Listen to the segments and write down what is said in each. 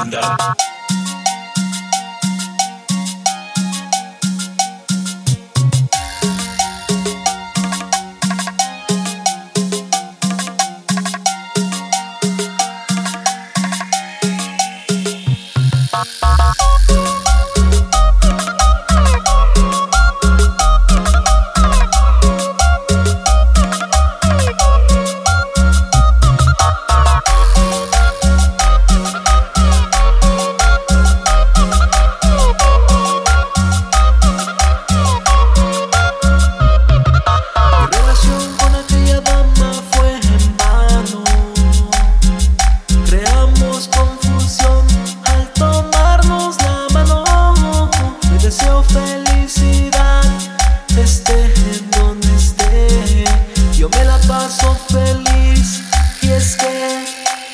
Thunder.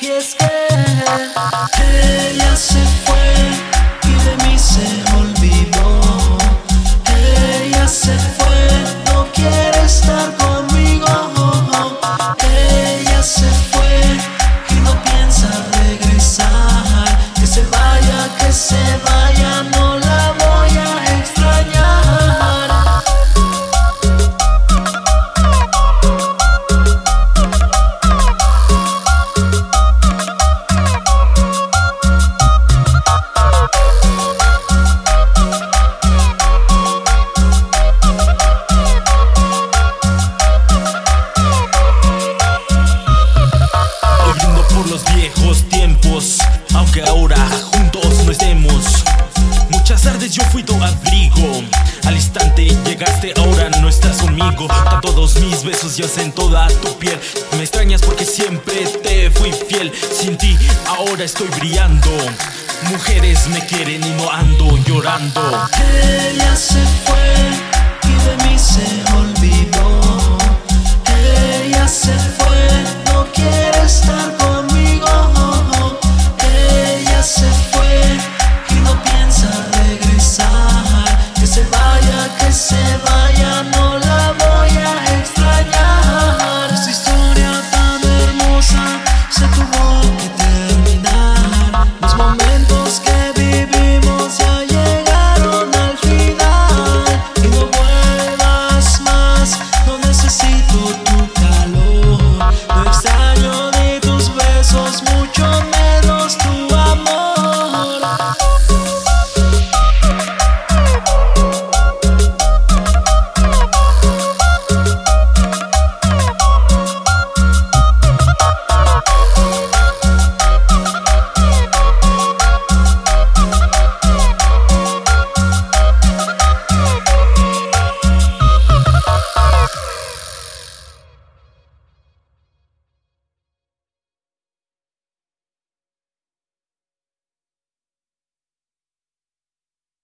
Y es que ella se fue y de mí se olvidó. Ella se fue, no quiere estar conmigo. Ella se fue y no piensa regresar. Que se vaya, que se vaya, abrigo. Al instante llegaste, ahora no estás conmigo. A todos mis besos ya en toda tu piel. Me extrañas porque siempre te fui fiel. Sin ti ahora estoy brillando. Mujeres me quieren y no ando llorando. Ella se fue y de mí se olvidó.